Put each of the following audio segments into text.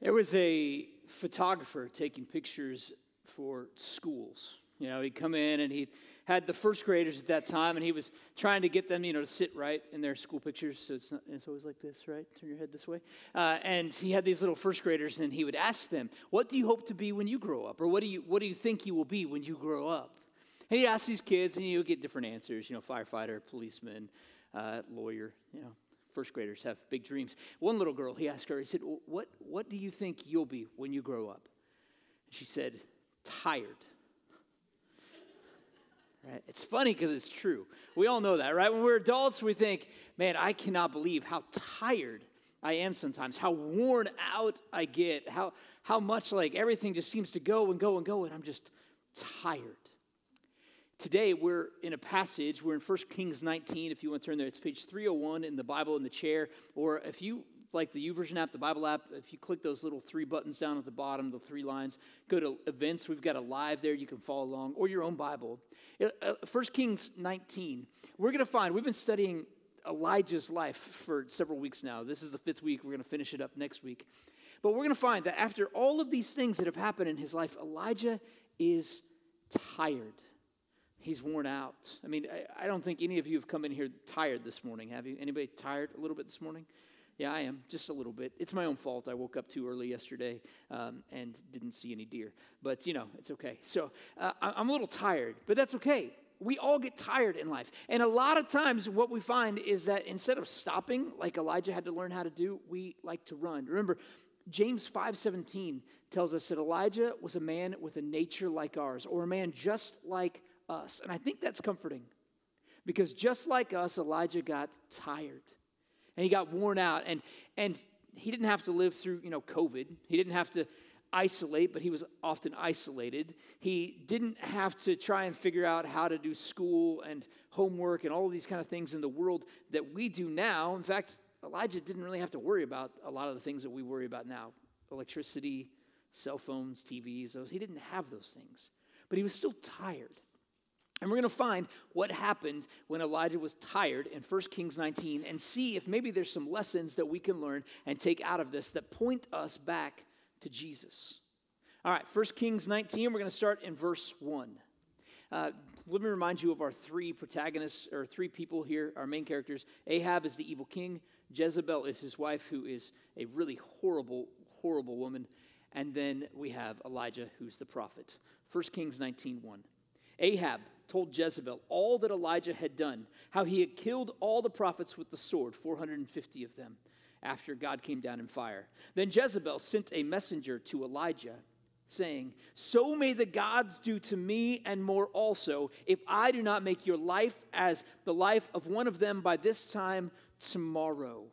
There was a photographer taking pictures for schools. You know, he'd come in and he had the first graders at that time, and he was trying to get them, you know, to sit right in their school pictures. So it's, not, it's always like this, right? Turn your head this way. Uh, and he had these little first graders, and he would ask them, "What do you hope to be when you grow up, or what do you what do you think you will be when you grow up?" And he'd ask these kids, and you would get different answers. You know, firefighter, policeman, uh, lawyer. You know, first graders have big dreams. One little girl, he asked her, he said, "What what do you think you'll be when you grow up?" She said, "Tired." Right? It's funny because it's true. We all know that, right? When we're adults, we think, man, I cannot believe how tired I am sometimes, how worn out I get, how, how much like everything just seems to go and go and go, and I'm just tired. Today, we're in a passage, we're in 1 Kings 19. If you want to turn there, it's page 301 in the Bible in the chair. Or if you like the YouVersion app, the Bible app, if you click those little three buttons down at the bottom, the three lines, go to events. We've got a live there you can follow along, or your own Bible. Uh, uh, First Kings 19. We're going to find, we've been studying Elijah's life for several weeks now. This is the fifth week. We're going to finish it up next week. But we're going to find that after all of these things that have happened in his life, Elijah is tired. He's worn out. I mean, I, I don't think any of you have come in here tired this morning, have you? Anybody tired a little bit this morning? Yeah, I am, just a little bit. It's my own fault. I woke up too early yesterday um, and didn't see any deer. But, you know, it's okay. So uh, I'm a little tired, but that's okay. We all get tired in life. And a lot of times, what we find is that instead of stopping, like Elijah had to learn how to do, we like to run. Remember, James 5:17 tells us that Elijah was a man with a nature like ours, or a man just like us. And I think that's comforting. Because just like us, Elijah got tired and he got worn out. And, and he didn't have to live through, you know, COVID. He didn't have to isolate, but he was often isolated. He didn't have to try and figure out how to do school and homework and all of these kind of things in the world that we do now. In fact, Elijah didn't really have to worry about a lot of the things that we worry about now electricity, cell phones, TVs. Those, he didn't have those things. But he was still tired. And we're going to find what happened when Elijah was tired in 1 Kings 19 and see if maybe there's some lessons that we can learn and take out of this that point us back to Jesus. All right, 1 Kings 19, we're going to start in verse 1. Uh, let me remind you of our three protagonists, or three people here, our main characters. Ahab is the evil king, Jezebel is his wife, who is a really horrible, horrible woman. And then we have Elijah, who's the prophet. 1 Kings 19 1. Ahab told Jezebel all that Elijah had done, how he had killed all the prophets with the sword, 450 of them, after God came down in fire. Then Jezebel sent a messenger to Elijah, saying, So may the gods do to me and more also, if I do not make your life as the life of one of them by this time tomorrow.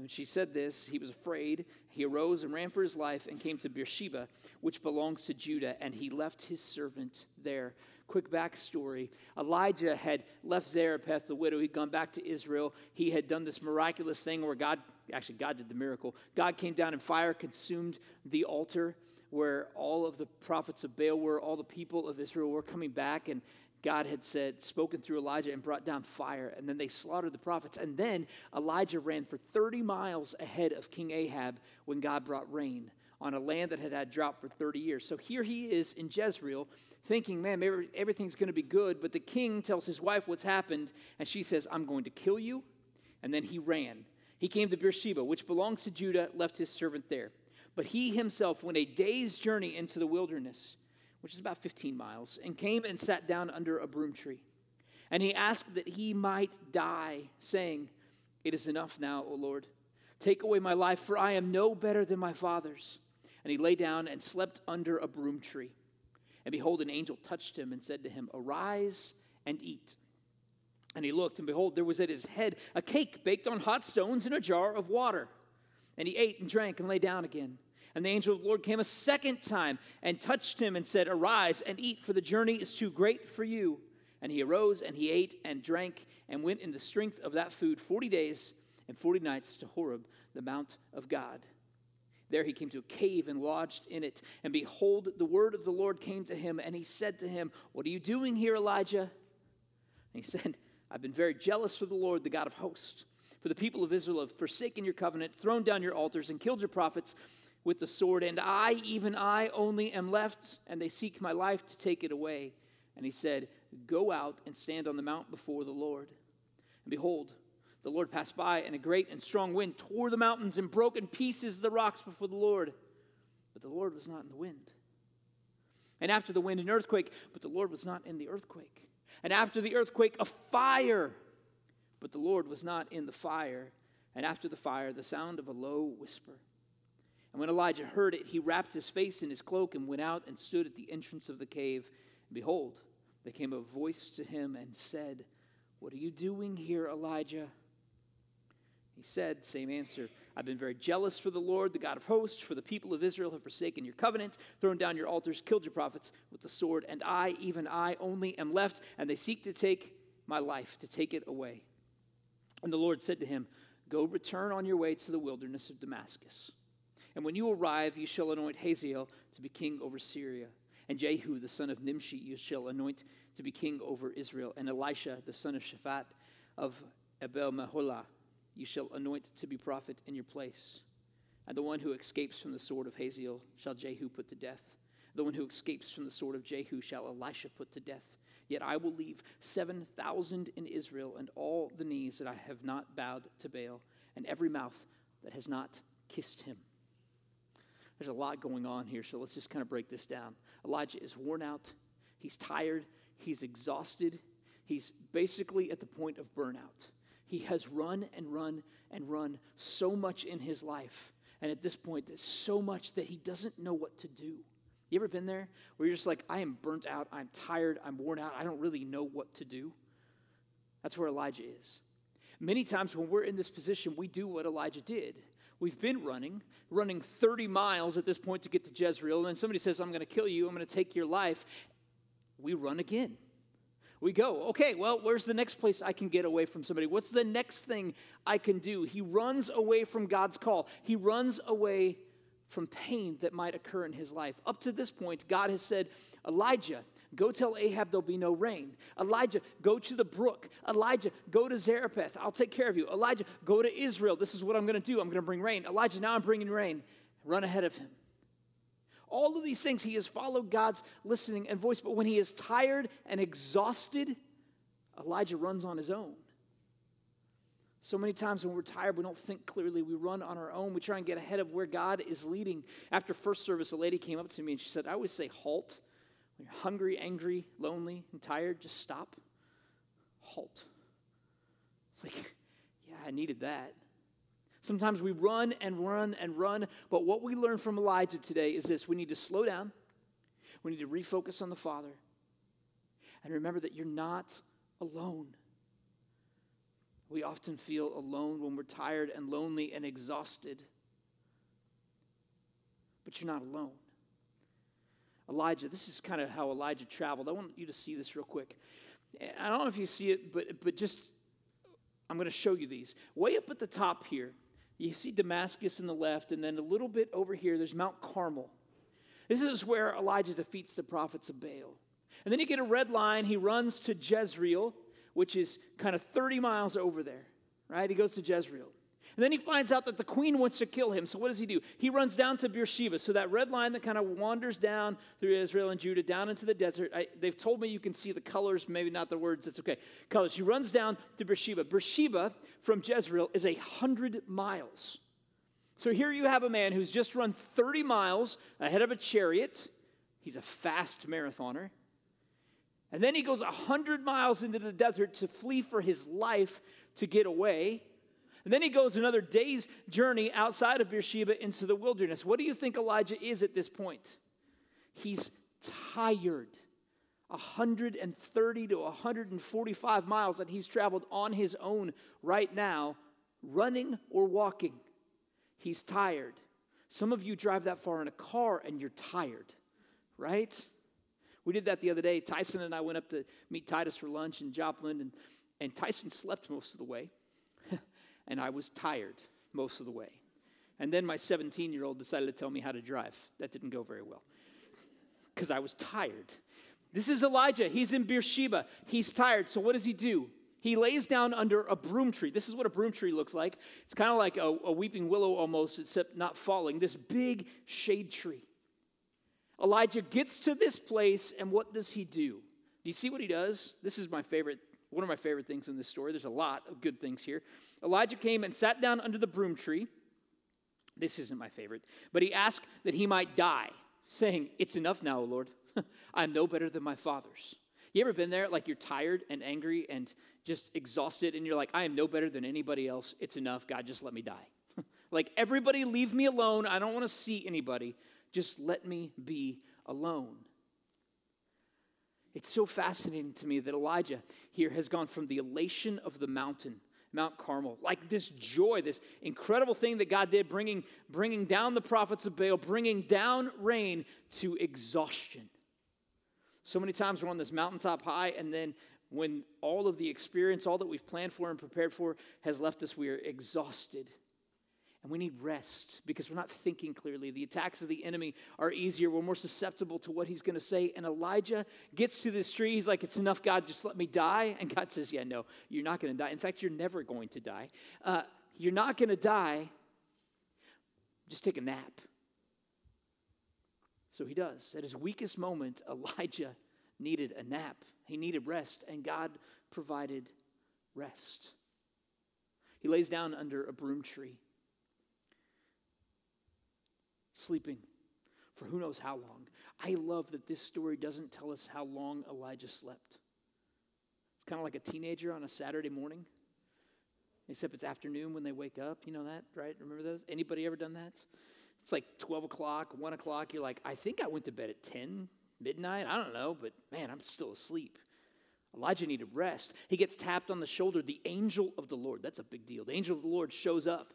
And when she said this, he was afraid. He arose and ran for his life and came to Beersheba, which belongs to Judah, and he left his servant there quick backstory Elijah had left Zarephath, the widow. He'd gone back to Israel. He had done this miraculous thing where God, actually, God did the miracle. God came down and fire, consumed the altar where all of the prophets of Baal were, all the people of Israel were coming back, and God had said, spoken through Elijah and brought down fire. And then they slaughtered the prophets. And then Elijah ran for 30 miles ahead of King Ahab when God brought rain on a land that had had drought for 30 years. So here he is in Jezreel thinking, man, maybe everything's going to be good. But the king tells his wife what's happened, and she says, I'm going to kill you. And then he ran. He came to Beersheba, which belongs to Judah, left his servant there. But he himself went a day's journey into the wilderness, which is about 15 miles, and came and sat down under a broom tree. And he asked that he might die, saying, It is enough now, O Lord. Take away my life, for I am no better than my father's. And he lay down and slept under a broom tree. And behold, an angel touched him and said to him, Arise and eat. And he looked, and behold, there was at his head a cake baked on hot stones in a jar of water. And he ate and drank and lay down again. And the angel of the Lord came a second time and touched him and said, Arise and eat, for the journey is too great for you. And he arose and he ate and drank and went in the strength of that food 40 days and 40 nights to Horeb, the mount of God. There he came to a cave and lodged in it. And behold, the word of the Lord came to him, and he said to him, What are you doing here, Elijah? And he said, I've been very jealous for the Lord, the God of hosts. For the people of Israel have forsaken your covenant, thrown down your altars, and killed your prophets with the sword. And I, even I, only am left, and they seek my life to take it away. And he said, Go out and stand on the mount before the Lord. And behold, the Lord passed by, and a great and strong wind tore the mountains and broke in pieces the rocks before the Lord. But the Lord was not in the wind. And after the wind, an earthquake, but the Lord was not in the earthquake. And after the earthquake, a fire, but the Lord was not in the fire. And after the fire, the sound of a low whisper. And when Elijah heard it, he wrapped his face in his cloak and went out and stood at the entrance of the cave. And behold, there came a voice to him and said, What are you doing here, Elijah? He said, same answer, I've been very jealous for the Lord, the God of hosts, for the people of Israel have forsaken your covenant, thrown down your altars, killed your prophets with the sword, and I, even I, only am left, and they seek to take my life, to take it away. And the Lord said to him, Go return on your way to the wilderness of Damascus. And when you arrive, you shall anoint Hazael to be king over Syria. And Jehu, the son of Nimshi, you shall anoint to be king over Israel. And Elisha, the son of Shaphat of Abel Meholah, you shall anoint to be prophet in your place. And the one who escapes from the sword of Hazael shall Jehu put to death. The one who escapes from the sword of Jehu shall Elisha put to death. Yet I will leave 7,000 in Israel, and all the knees that I have not bowed to Baal, and every mouth that has not kissed him. There's a lot going on here, so let's just kind of break this down. Elijah is worn out, he's tired, he's exhausted, he's basically at the point of burnout. He has run and run and run so much in his life. And at this point, there's so much that he doesn't know what to do. You ever been there where you're just like, I am burnt out, I'm tired, I'm worn out, I don't really know what to do? That's where Elijah is. Many times when we're in this position, we do what Elijah did. We've been running, running 30 miles at this point to get to Jezreel, and then somebody says, I'm going to kill you, I'm going to take your life. We run again we go, okay, well, where's the next place I can get away from somebody? What's the next thing I can do? He runs away from God's call. He runs away from pain that might occur in his life. Up to this point, God has said, Elijah, go tell Ahab there'll be no rain. Elijah, go to the brook. Elijah, go to Zarephath. I'll take care of you. Elijah, go to Israel. This is what I'm going to do. I'm going to bring rain. Elijah, now I'm bringing rain. Run ahead of him. All of these things, he has followed God's listening and voice. But when he is tired and exhausted, Elijah runs on his own. So many times when we're tired, we don't think clearly. We run on our own. We try and get ahead of where God is leading. After first service, a lady came up to me and she said, I always say, halt. When you're hungry, angry, lonely, and tired, just stop. Halt. It's like, yeah, I needed that. Sometimes we run and run and run, but what we learn from Elijah today is this we need to slow down, we need to refocus on the Father, and remember that you're not alone. We often feel alone when we're tired and lonely and exhausted, but you're not alone. Elijah, this is kind of how Elijah traveled. I want you to see this real quick. I don't know if you see it, but, but just, I'm going to show you these. Way up at the top here, you see Damascus in the left, and then a little bit over here, there's Mount Carmel. This is where Elijah defeats the prophets of Baal. And then you get a red line. He runs to Jezreel, which is kind of 30 miles over there, right? He goes to Jezreel. And then he finds out that the queen wants to kill him. So what does he do? He runs down to Beersheba. So that red line that kind of wanders down through Israel and Judah down into the desert. I, they've told me you can see the colors, maybe not the words. It's okay. Colors. He runs down to Beersheba. Beersheba from Jezreel is a hundred miles. So here you have a man who's just run 30 miles ahead of a chariot. He's a fast marathoner. And then he goes 100 miles into the desert to flee for his life to get away. And then he goes another day's journey outside of Beersheba into the wilderness. What do you think Elijah is at this point? He's tired. 130 to 145 miles that he's traveled on his own right now, running or walking. He's tired. Some of you drive that far in a car and you're tired, right? We did that the other day. Tyson and I went up to meet Titus for lunch in Joplin, and, and Tyson slept most of the way and I was tired most of the way. And then my 17 year old decided to tell me how to drive. That didn't go very well because I was tired. This is Elijah. He's in Beersheba. He's tired. So what does he do? He lays down under a broom tree. This is what a broom tree looks like. It's kind of like a, a weeping willow almost, except not falling. This big shade tree. Elijah gets to this place, and what does he do? Do you see what he does? This is my favorite, one of my favorite things in this story. There's a lot of good things here. Elijah came and sat down under the broom tree. This isn't my favorite, but he asked that he might die, saying, It's enough now, O Lord. I'm no better than my fathers. You ever been there, like you're tired and angry and just exhausted, and you're like, I am no better than anybody else. It's enough. God, just let me die. like, everybody leave me alone. I don't want to see anybody. Just let me be alone. It's so fascinating to me that Elijah here has gone from the elation of the mountain, Mount Carmel, like this joy, this incredible thing that God did, bringing, bringing down the prophets of Baal, bringing down rain, to exhaustion. So many times we're on this mountaintop high, and then when all of the experience, all that we've planned for and prepared for has left us, we are exhausted. And we need rest because we're not thinking clearly. The attacks of the enemy are easier. We're more susceptible to what he's going to say. And Elijah gets to this tree. He's like, It's enough, God, just let me die. And God says, Yeah, no, you're not going to die. In fact, you're never going to die. Uh, you're not going to die. Just take a nap. So he does. At his weakest moment, Elijah needed a nap, he needed rest, and God provided rest. He lays down under a broom tree sleeping for who knows how long. I love that this story doesn't tell us how long Elijah slept. It's kind of like a teenager on a Saturday morning, except it's afternoon when they wake up. You know that, right? Remember those? Anybody ever done that? It's like 12 o'clock, 1 o'clock. You're like, I think I went to bed at 10, midnight. I don't know, but man, I'm still asleep. Elijah needed rest. He gets tapped on the shoulder. The angel of the Lord, that's a big deal. The angel of the Lord shows up,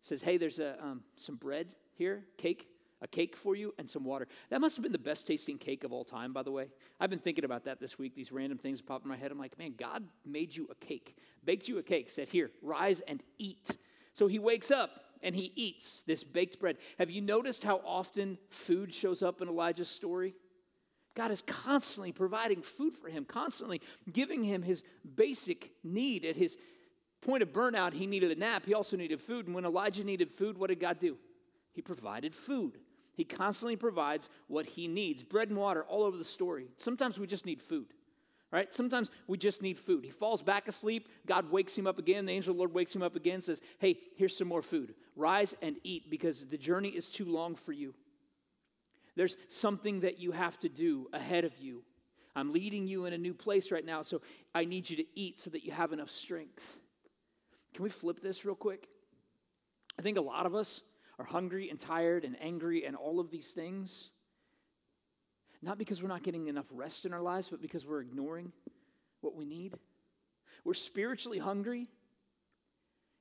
says, Hey, there's a, um, some bread here, cake, a cake for you, and some water. That must have been the best tasting cake of all time, by the way. I've been thinking about that this week, these random things pop in my head. I'm like, man, God made you a cake, baked you a cake, said, Here, rise and eat. So he wakes up and he eats this baked bread. Have you noticed how often food shows up in Elijah's story? God is constantly providing food for him, constantly giving him his basic need. At his point of burnout, he needed a nap. He also needed food. And when Elijah needed food, what did God do? He provided food. He constantly provides what he needs bread and water all over the story. Sometimes we just need food, right? Sometimes we just need food. He falls back asleep. God wakes him up again. The angel of the Lord wakes him up again and says, Hey, here's some more food. Rise and eat because the journey is too long for you. There's something that you have to do ahead of you. I'm leading you in a new place right now, so I need you to eat so that you have enough strength. Can we flip this real quick? I think a lot of us are hungry and tired and angry and all of these things, not because we're not getting enough rest in our lives, but because we're ignoring what we need. We're spiritually hungry,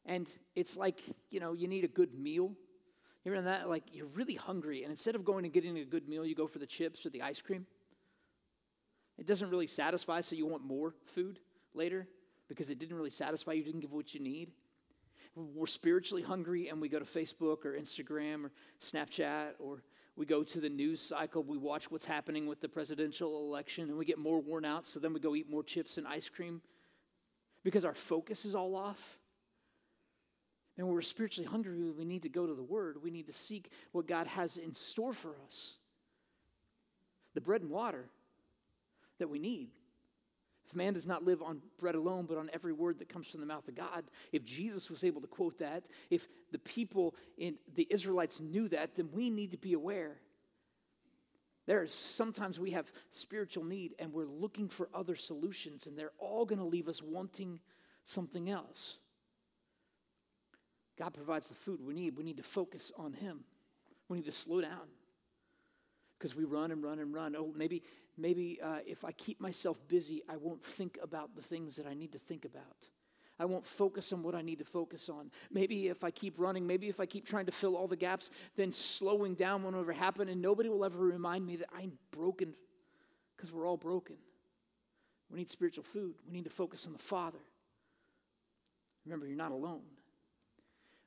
and it's like, you know, you need a good meal. You ever that? Like, you're really hungry, and instead of going and getting a good meal, you go for the chips or the ice cream. It doesn't really satisfy, so you want more food later because it didn't really satisfy you, didn't give what you need we're spiritually hungry and we go to Facebook or Instagram or Snapchat or we go to the news cycle, we watch what's happening with the presidential election and we get more worn out, so then we go eat more chips and ice cream because our focus is all off. And when we're spiritually hungry, we need to go to the Word. We need to seek what God has in store for us the bread and water that we need. If man does not live on bread alone, but on every word that comes from the mouth of God, if Jesus was able to quote that, if the people in the Israelites knew that, then we need to be aware. There is sometimes we have spiritual need and we're looking for other solutions, and they're all going to leave us wanting something else. God provides the food we need. We need to focus on Him. We need to slow down because we run and run and run. Oh, maybe maybe uh, if I keep myself busy, I won't think about the things that I need to think about. I won't focus on what I need to focus on. Maybe if I keep running, maybe if I keep trying to fill all the gaps, then slowing down won't ever happen, and nobody will ever remind me that I'm broken because we're all broken. We need spiritual food. We need to focus on the Father. Remember, you're not alone.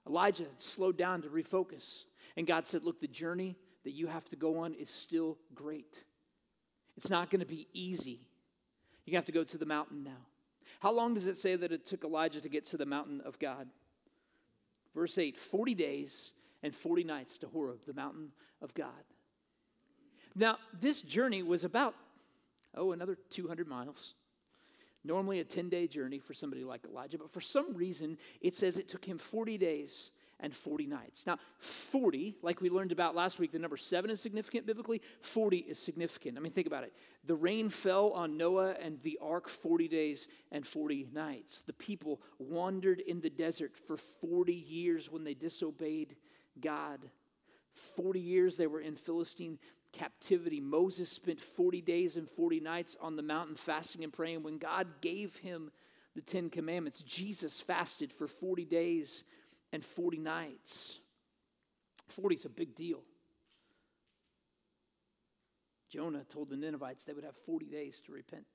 Elijah slowed down to refocus, and God said, Look, the journey that you have to go on is still great. It's not going to be easy. You have to go to the mountain now. How long does it say that it took Elijah to get to the mountain of God? Verse 8 40 days and 40 nights to Horeb, the mountain of God. Now, this journey was about, oh, another 200 miles. Normally a 10 day journey for somebody like Elijah, but for some reason it says it took him 40 days and 40 nights. Now, 40, like we learned about last week, the number seven is significant biblically. 40 is significant. I mean, think about it. The rain fell on Noah and the ark 40 days and 40 nights. The people wandered in the desert for 40 years when they disobeyed God. 40 years they were in Philistine captivity. Moses spent 40 days and 40 nights on the mountain fasting and praying when God gave him the Ten Commandments. Jesus fasted for 40 days and 40 nights. 40 is a big deal. Jonah told the Ninevites they would have 40 days to repent.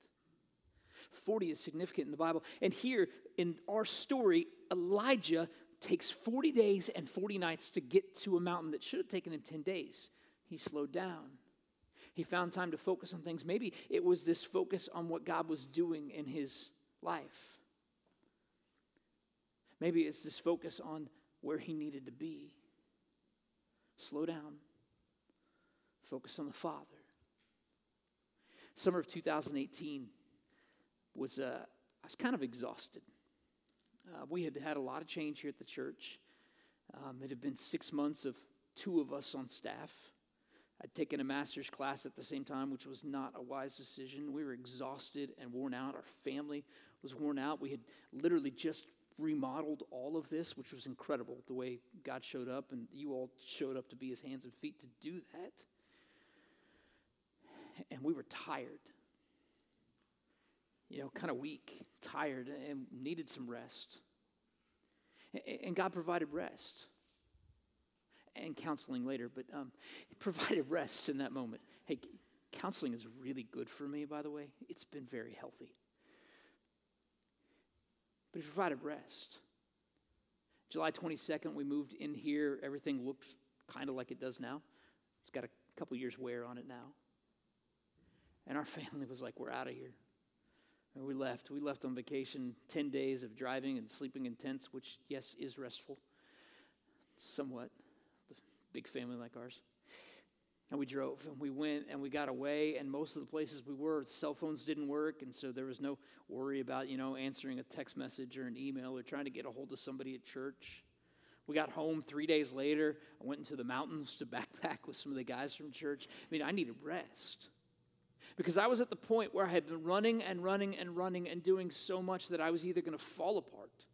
40 is significant in the Bible. And here in our story, Elijah takes 40 days and 40 nights to get to a mountain that should have taken him 10 days. He slowed down. He found time to focus on things. Maybe it was this focus on what God was doing in his life. Maybe it's this focus on where he needed to be. Slow down, focus on the Father. Summer of 2018 was, uh, I was kind of exhausted. Uh, we had had a lot of change here at the church. Um, it had been six months of two of us on staff. I'd taken a master's class at the same time, which was not a wise decision. We were exhausted and worn out. Our family was worn out. We had literally just remodeled all of this, which was incredible the way God showed up, and you all showed up to be his hands and feet to do that. And we were tired, you know, kind of weak, tired, and needed some rest. And God provided rest and counseling later, but um, provided rest in that moment. Hey, counseling is really good for me, by the way. It's been very healthy but he provided rest. July 22nd, we moved in here. Everything looked kind of like it does now. It's got a couple years wear on it now. And our family was like, we're out of here. And we left. We left on vacation 10 days of driving and sleeping in tents, which, yes, is restful. Somewhat. The big family like ours. And we drove and we went and we got away, and most of the places we were, cell phones didn't work, and so there was no worry about, you know, answering a text message or an email or trying to get a hold of somebody at church. We got home three days later. I went into the mountains to backpack with some of the guys from church. I mean, I needed rest because I was at the point where I had been running and running and running and doing so much that I was either going to fall apart.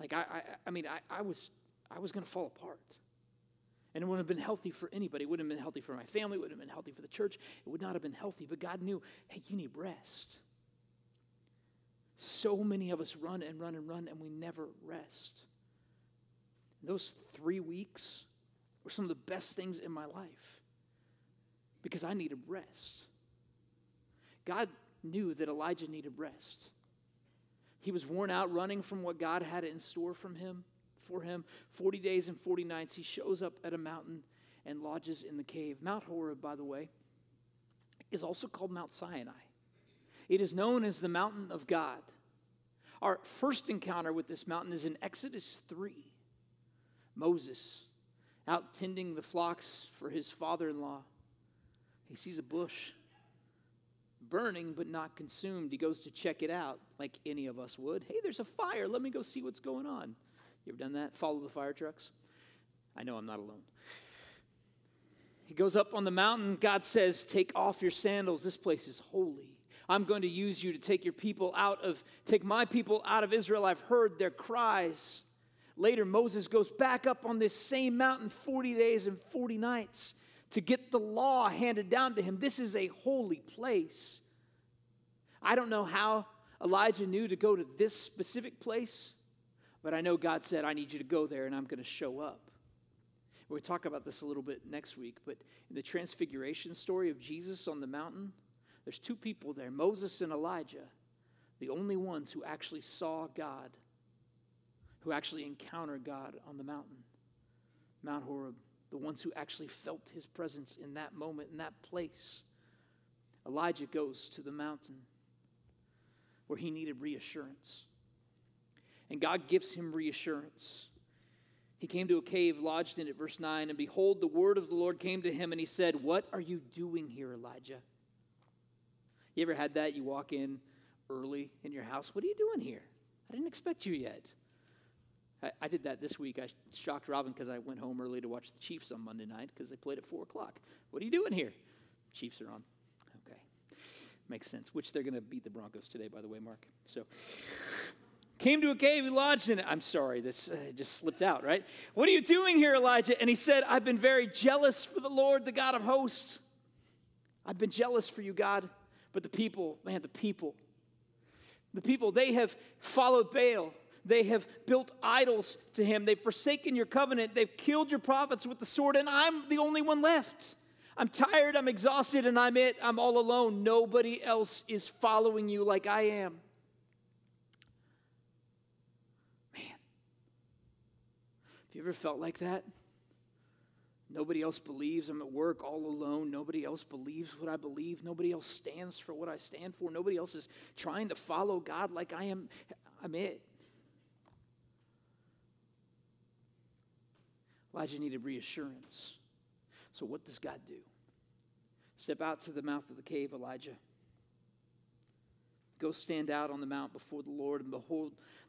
Like, I, I, I mean, I, I was, I was going to fall apart. And it wouldn't have been healthy for anybody. It wouldn't have been healthy for my family. It wouldn't have been healthy for the church. It would not have been healthy. But God knew, hey, you need rest. So many of us run and run and run, and we never rest. Those three weeks were some of the best things in my life because I needed rest. God knew that Elijah needed rest. He was worn out running from what God had in store from him for him 40 days and 40 nights. He shows up at a mountain and lodges in the cave. Mount Horeb, by the way, is also called Mount Sinai. It is known as the mountain of God. Our first encounter with this mountain is in Exodus 3. Moses, out tending the flocks for his father in law, he sees a bush burning but not consumed. He goes to check it out like any of us would. Hey, there's a fire. Let me go see what's going on. You ever done that? Follow the fire trucks? I know I'm not alone. He goes up on the mountain. God says, Take off your sandals. This place is holy. I'm going to use you to take your people out of, take my people out of Israel. I've heard their cries. Later, Moses goes back up on this same mountain 40 days and 40 nights to get the law handed down to him. This is a holy place. I don't know how Elijah knew to go to this specific place. But I know God said, I need you to go there and I'm going to show up. We'll talk about this a little bit next week, but in the transfiguration story of Jesus on the mountain, there's two people there Moses and Elijah, the only ones who actually saw God, who actually encountered God on the mountain, Mount Horeb, the ones who actually felt his presence in that moment, in that place. Elijah goes to the mountain. where he needed reassurance. And God gives him reassurance. He came to a cave, lodged in it, verse 9, and behold, the word of the Lord came to him, and he said, What are you doing here, Elijah? You ever had that? You walk in early in your house. What are you doing here? I didn't expect you yet. I, I did that this week. I shocked Robin because I went home early to watch the Chiefs on Monday night because they played at 4 o'clock. What are you doing here? Chiefs are on. Okay. Makes sense. Which they're going to beat the Broncos today, by the way, Mark. So. Came to a cave, he lodged in it. I'm sorry, this uh, just slipped out, right? What are you doing here, Elijah? And he said, I've been very jealous for the Lord, the God of hosts. I've been jealous for you, God. But the people, man, the people, the people, they have followed Baal. They have built idols to him. They've forsaken your covenant. They've killed your prophets with the sword, and I'm the only one left. I'm tired, I'm exhausted, and I'm it. I'm all alone. Nobody else is following you like I am. Man, have you ever felt like that? Nobody else believes. I'm at work all alone. Nobody else believes what I believe. Nobody else stands for what I stand for. Nobody else is trying to follow God like I am. I'm it. Elijah needed reassurance. So, what does God do? Step out to the mouth of the cave, Elijah. Go stand out on the mount before the Lord, and behold,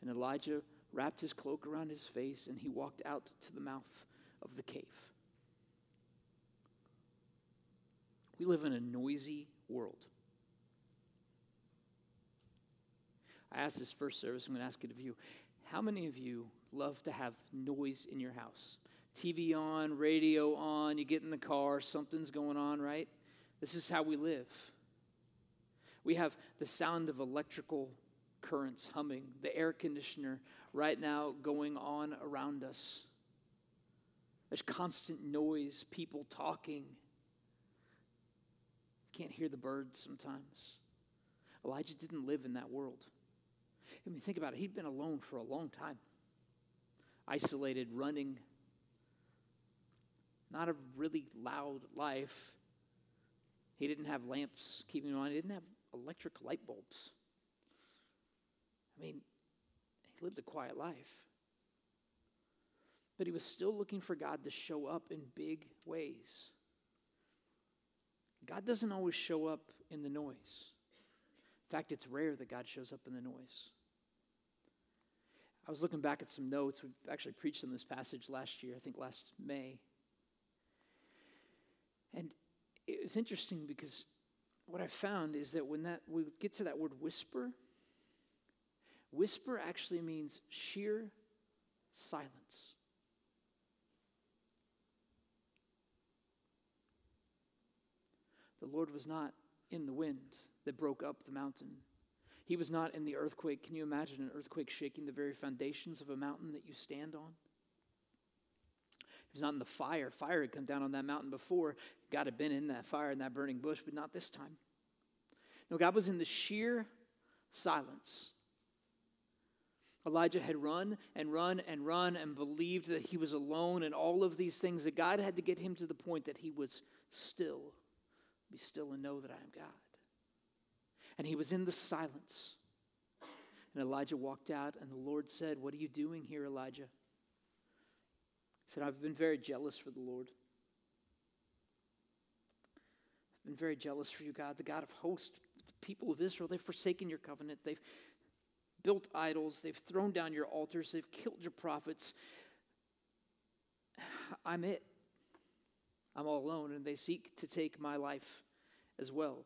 And Elijah wrapped his cloak around his face, and he walked out to the mouth of the cave. We live in a noisy world. I asked this first service, I'm going to ask it of you. How many of you love to have noise in your house? TV on, radio on, you get in the car, something's going on, right? This is how we live. We have the sound of electrical currents humming, the air conditioner right now going on around us. There's constant noise, people talking. Can't hear the birds sometimes. Elijah didn't live in that world. I mean, think about it. He'd been alone for a long time, isolated, running, not a really loud life. He didn't have lamps keeping him on, he didn't have electric light bulbs. I mean, he lived a quiet life. But he was still looking for God to show up in big ways. God doesn't always show up in the noise. In fact, it's rare that God shows up in the noise. I was looking back at some notes. We actually preached on this passage last year, I think last May. And it was interesting because what I found is that when that we get to that word whisper, Whisper actually means sheer silence. The Lord was not in the wind that broke up the mountain. He was not in the earthquake. Can you imagine an earthquake shaking the very foundations of a mountain that you stand on? He was not in the fire. Fire had come down on that mountain before. God had been in that fire in that burning bush, but not this time. No, God was in the sheer silence. Elijah had run and run and run and believed that he was alone and all of these things, that God had to get him to the point that he was still. Be still and know that I am God. And he was in the silence. And Elijah walked out, and the Lord said, What are you doing here, Elijah? He said, I've been very jealous for the Lord. I've been very jealous for you, God, the God of hosts. The people of Israel, they've forsaken your covenant. They've built idols, they've thrown down your altars, they've killed your prophets. I'm it. I'm all alone, and they seek to take my life as well.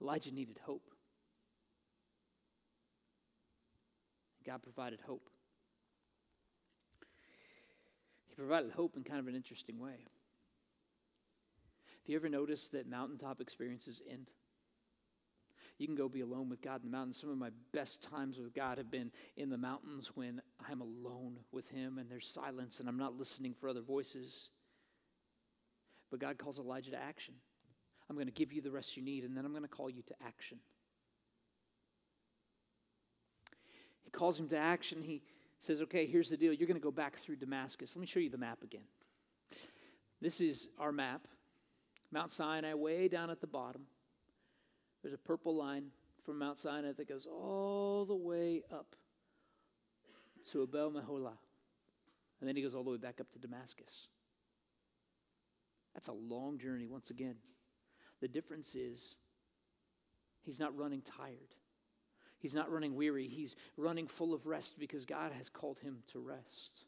Elijah needed hope. God provided hope. He provided hope in kind of an interesting way. Have you ever noticed that mountaintop experiences end? You can go be alone with God in the mountains. Some of my best times with God have been in the mountains when I'm alone with Him and there's silence and I'm not listening for other voices. But God calls Elijah to action. I'm going to give you the rest you need, and then I'm going to call you to action. He calls him to action. He says, Okay, here's the deal. You're going to go back through Damascus. Let me show you the map again. This is our map. Mount Sinai, way down at the bottom. There's a purple line from Mount Sinai that goes all the way up to Abel Meholah. And then he goes all the way back up to Damascus. That's a long journey, once again. The difference is he's not running tired. He's not running weary. He's running full of rest because God has called him to rest.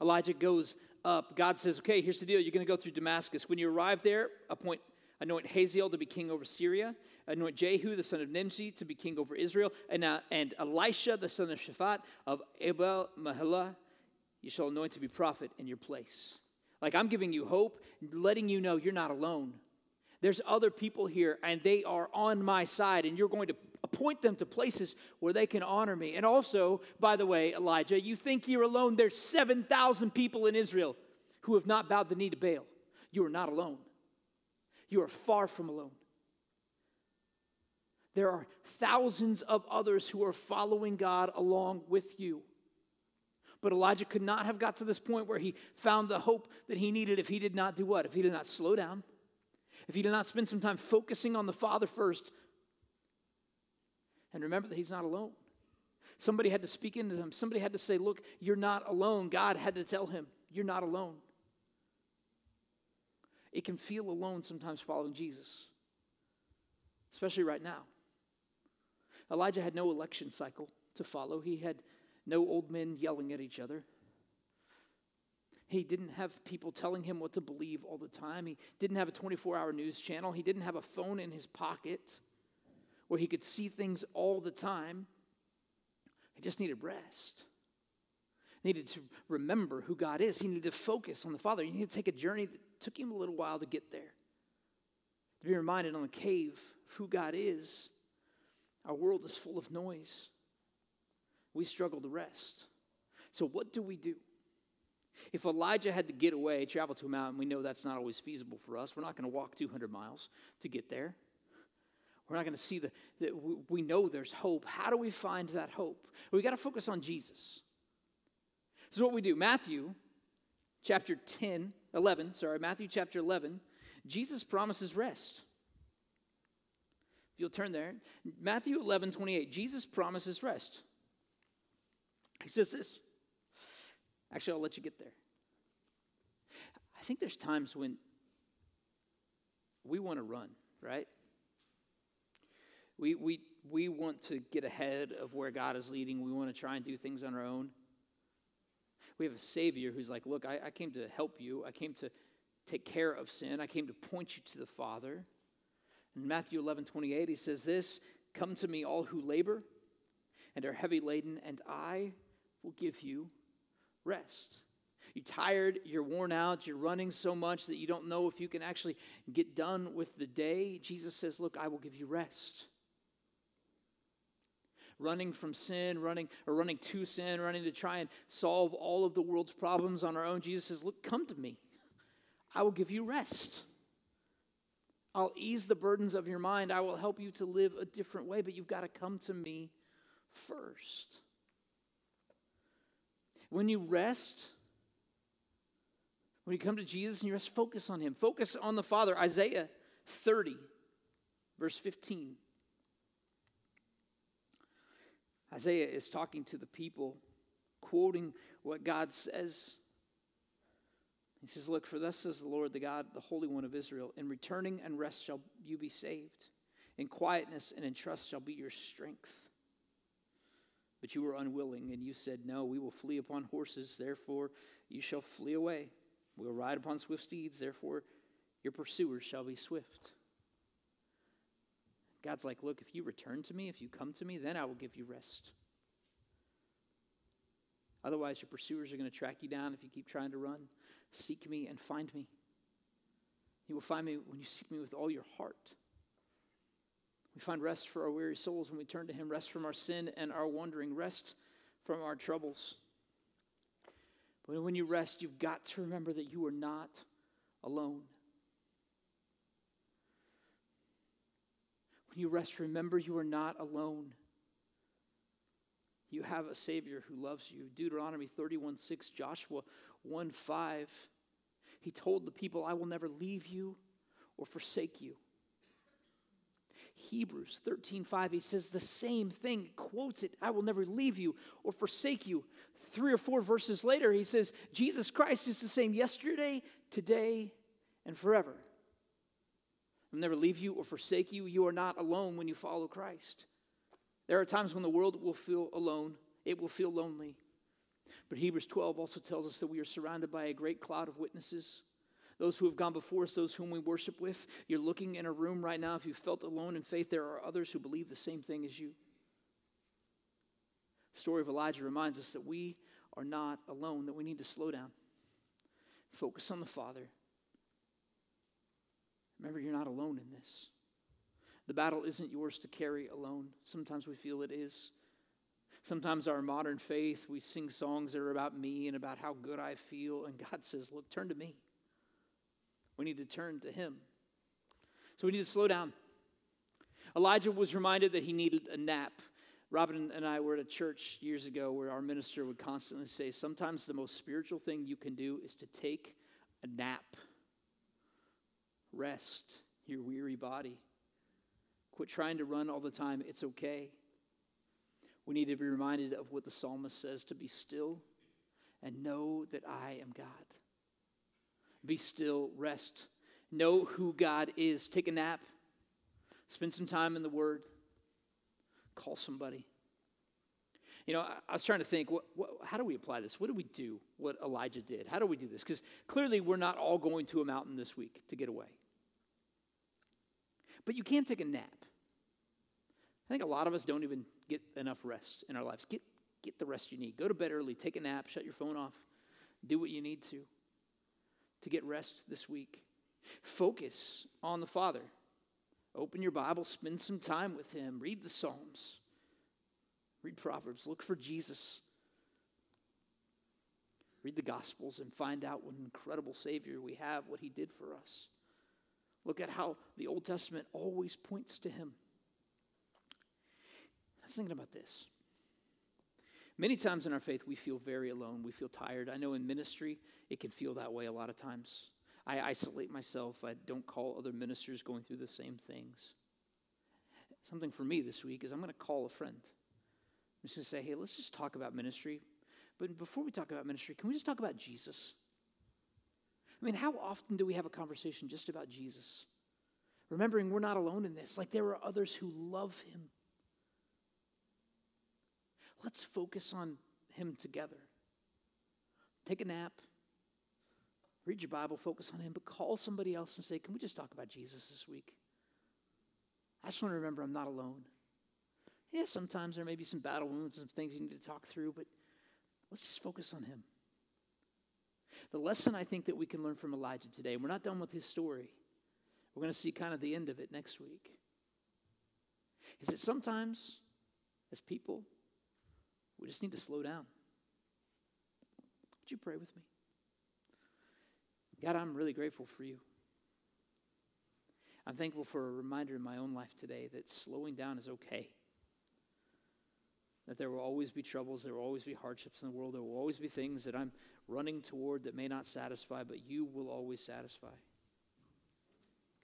Elijah goes up. God says, Okay, here's the deal. You're going to go through Damascus. When you arrive there, appoint, anoint Hazael to be king over Syria, anoint Jehu, the son of Nimshi, to be king over Israel, and, uh, and Elisha, the son of Shaphat of Abel Meholah, you shall anoint to be prophet in your place. Like I'm giving you hope, letting you know you're not alone. There's other people here, and they are on my side, and you're going to appoint them to places where they can honor me. And also, by the way, Elijah, you think you're alone. There's 7,000 people in Israel who have not bowed the knee to Baal. You are not alone. You are far from alone. There are thousands of others who are following God along with you. But Elijah could not have got to this point where he found the hope that he needed if he did not do what? If he did not slow down, if he did not spend some time focusing on the Father first, and remember that he's not alone. Somebody had to speak into him. Somebody had to say, Look, you're not alone. God had to tell him, You're not alone. It can feel alone sometimes following Jesus, especially right now. Elijah had no election cycle to follow, he had no old men yelling at each other. He didn't have people telling him what to believe all the time. He didn't have a 24 hour news channel. He didn't have a phone in his pocket where he could see things all the time. He just needed rest. Needed to remember who God is. He needed to focus on the Father. He needed to take a journey that took him a little while to get there. To be reminded on the cave of who God is. Our world is full of noise. We struggle to rest. So, what do we do? If Elijah had to get away, travel to a mountain, we know that's not always feasible for us. We're not going to walk 200 miles to get there. We're not going to see the, the, we know there's hope. How do we find that hope? We got to focus on Jesus. Is what we do. Matthew chapter 10, 11, sorry, Matthew chapter 11, Jesus promises rest. If you'll turn there, Matthew 11, 28, Jesus promises rest. He says this Actually, I'll let you get there. I think there's times when we want to run, right? We, we, we want to get ahead of where God is leading. We want to try and do things on our own. We have a Savior who's like, Look, I, I came to help you. I came to take care of sin. I came to point you to the Father. In Matthew 11 28, he says this Come to me, all who labor and are heavy laden, and I will give you rest. You're tired, you're worn out, you're running so much that you don't know if you can actually get done with the day. Jesus says, Look, I will give you rest. Running from sin, running or running to sin, running to try and solve all of the world's problems on our own. Jesus says, Look, come to me. I will give you rest. I'll ease the burdens of your mind. I will help you to live a different way, but you've got to come to me first. When you rest, when you come to Jesus and you rest, focus on Him. Focus on the Father. Isaiah 30, verse 15. Isaiah is talking to the people, quoting what God says. He says, Look, for thus says the Lord, the God, the Holy One of Israel, in returning and rest shall you be saved. In quietness and in trust shall be your strength. But you were unwilling, and you said, No, we will flee upon horses, therefore you shall flee away. We will ride upon swift steeds, therefore your pursuers shall be swift. God's like, Look, if you return to me, if you come to me, then I will give you rest. Otherwise, your pursuers are going to track you down if you keep trying to run. Seek me and find me. You will find me when you seek me with all your heart. We find rest for our weary souls when we turn to Him, rest from our sin and our wandering, rest from our troubles. But when you rest, you've got to remember that you are not alone. When you rest, remember you are not alone. You have a Savior who loves you. Deuteronomy 31 6, Joshua 1 5. He told the people, I will never leave you or forsake you. Hebrews 13 5, he says the same thing, quotes it, I will never leave you or forsake you. Three or four verses later, he says, Jesus Christ is the same yesterday, today, and forever. I'll never leave you or forsake you. You are not alone when you follow Christ. There are times when the world will feel alone, it will feel lonely. But Hebrews 12 also tells us that we are surrounded by a great cloud of witnesses. Those who have gone before us, those whom we worship with. You're looking in a room right now. If you felt alone in faith, there are others who believe the same thing as you. The story of Elijah reminds us that we are not alone, that we need to slow down, focus on the Father. Remember, you're not alone in this. The battle isn't yours to carry alone. Sometimes we feel it is. Sometimes our modern faith, we sing songs that are about me and about how good I feel, and God says, Look, turn to me. We need to turn to Him. So we need to slow down. Elijah was reminded that he needed a nap. Robin and I were at a church years ago where our minister would constantly say, Sometimes the most spiritual thing you can do is to take a nap, rest your weary body. Quit trying to run all the time. It's okay. We need to be reminded of what the psalmist says to be still and know that I am God. Be still, rest. Know who God is. Take a nap. Spend some time in the Word. Call somebody. You know, I, I was trying to think, what, what, how do we apply this? What do we do what Elijah did? How do we do this? Because clearly we're not all going to a mountain this week to get away. But you can take a nap. I think a lot of us don't even get enough rest in our lives. Get, get the rest you need. Go to bed early, take a nap, shut your phone off, do what you need to to get rest this week. Focus on the Father. Open your Bible, spend some time with Him, read the Psalms, read Proverbs, look for Jesus. Read the Gospels and find out what an incredible Savior we have, what He did for us. Look at how the Old Testament always points to Him. I was thinking about this. Many times in our faith, we feel very alone. We feel tired. I know in ministry, it can feel that way a lot of times. I isolate myself. I don't call other ministers going through the same things. Something for me this week is I'm going to call a friend. I'm just going to say, hey, let's just talk about ministry. But before we talk about ministry, can we just talk about Jesus? I mean, how often do we have a conversation just about Jesus? Remembering we're not alone in this. Like there are others who love him Let's focus on Him together. Take a nap, read your Bible, focus on Him, but call somebody else and say, Can we just talk about Jesus this week? I just want to remember I'm not alone. Yeah, sometimes there may be some battle wounds and some things you need to talk through, but let's just focus on Him. The lesson I think that we can learn from Elijah today, we're not done with his story. We're going to see kind of the end of it next week. Is that sometimes, as people, we just need to slow down. Would you pray with me? God, I'm really grateful for you. I'm thankful for a reminder in my own life today that slowing down is okay. That there will always be troubles, there will always be hardships in the world, there will always be things that I'm running toward that may not satisfy, but you will always satisfy.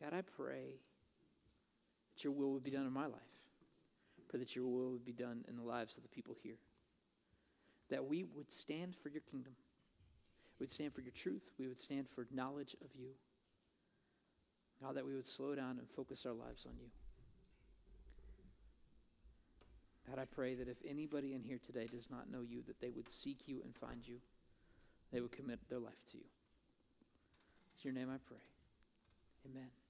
God, I pray that your will would be done in my life. Pray that your will would be done in the lives of the people here that we would stand for your kingdom. We would stand for your truth. We would stand for knowledge of you. Now that we would slow down and focus our lives on you. God, I pray that if anybody in here today does not know you, that they would seek you and find you. They would commit their life to you. It's your name I pray. Amen.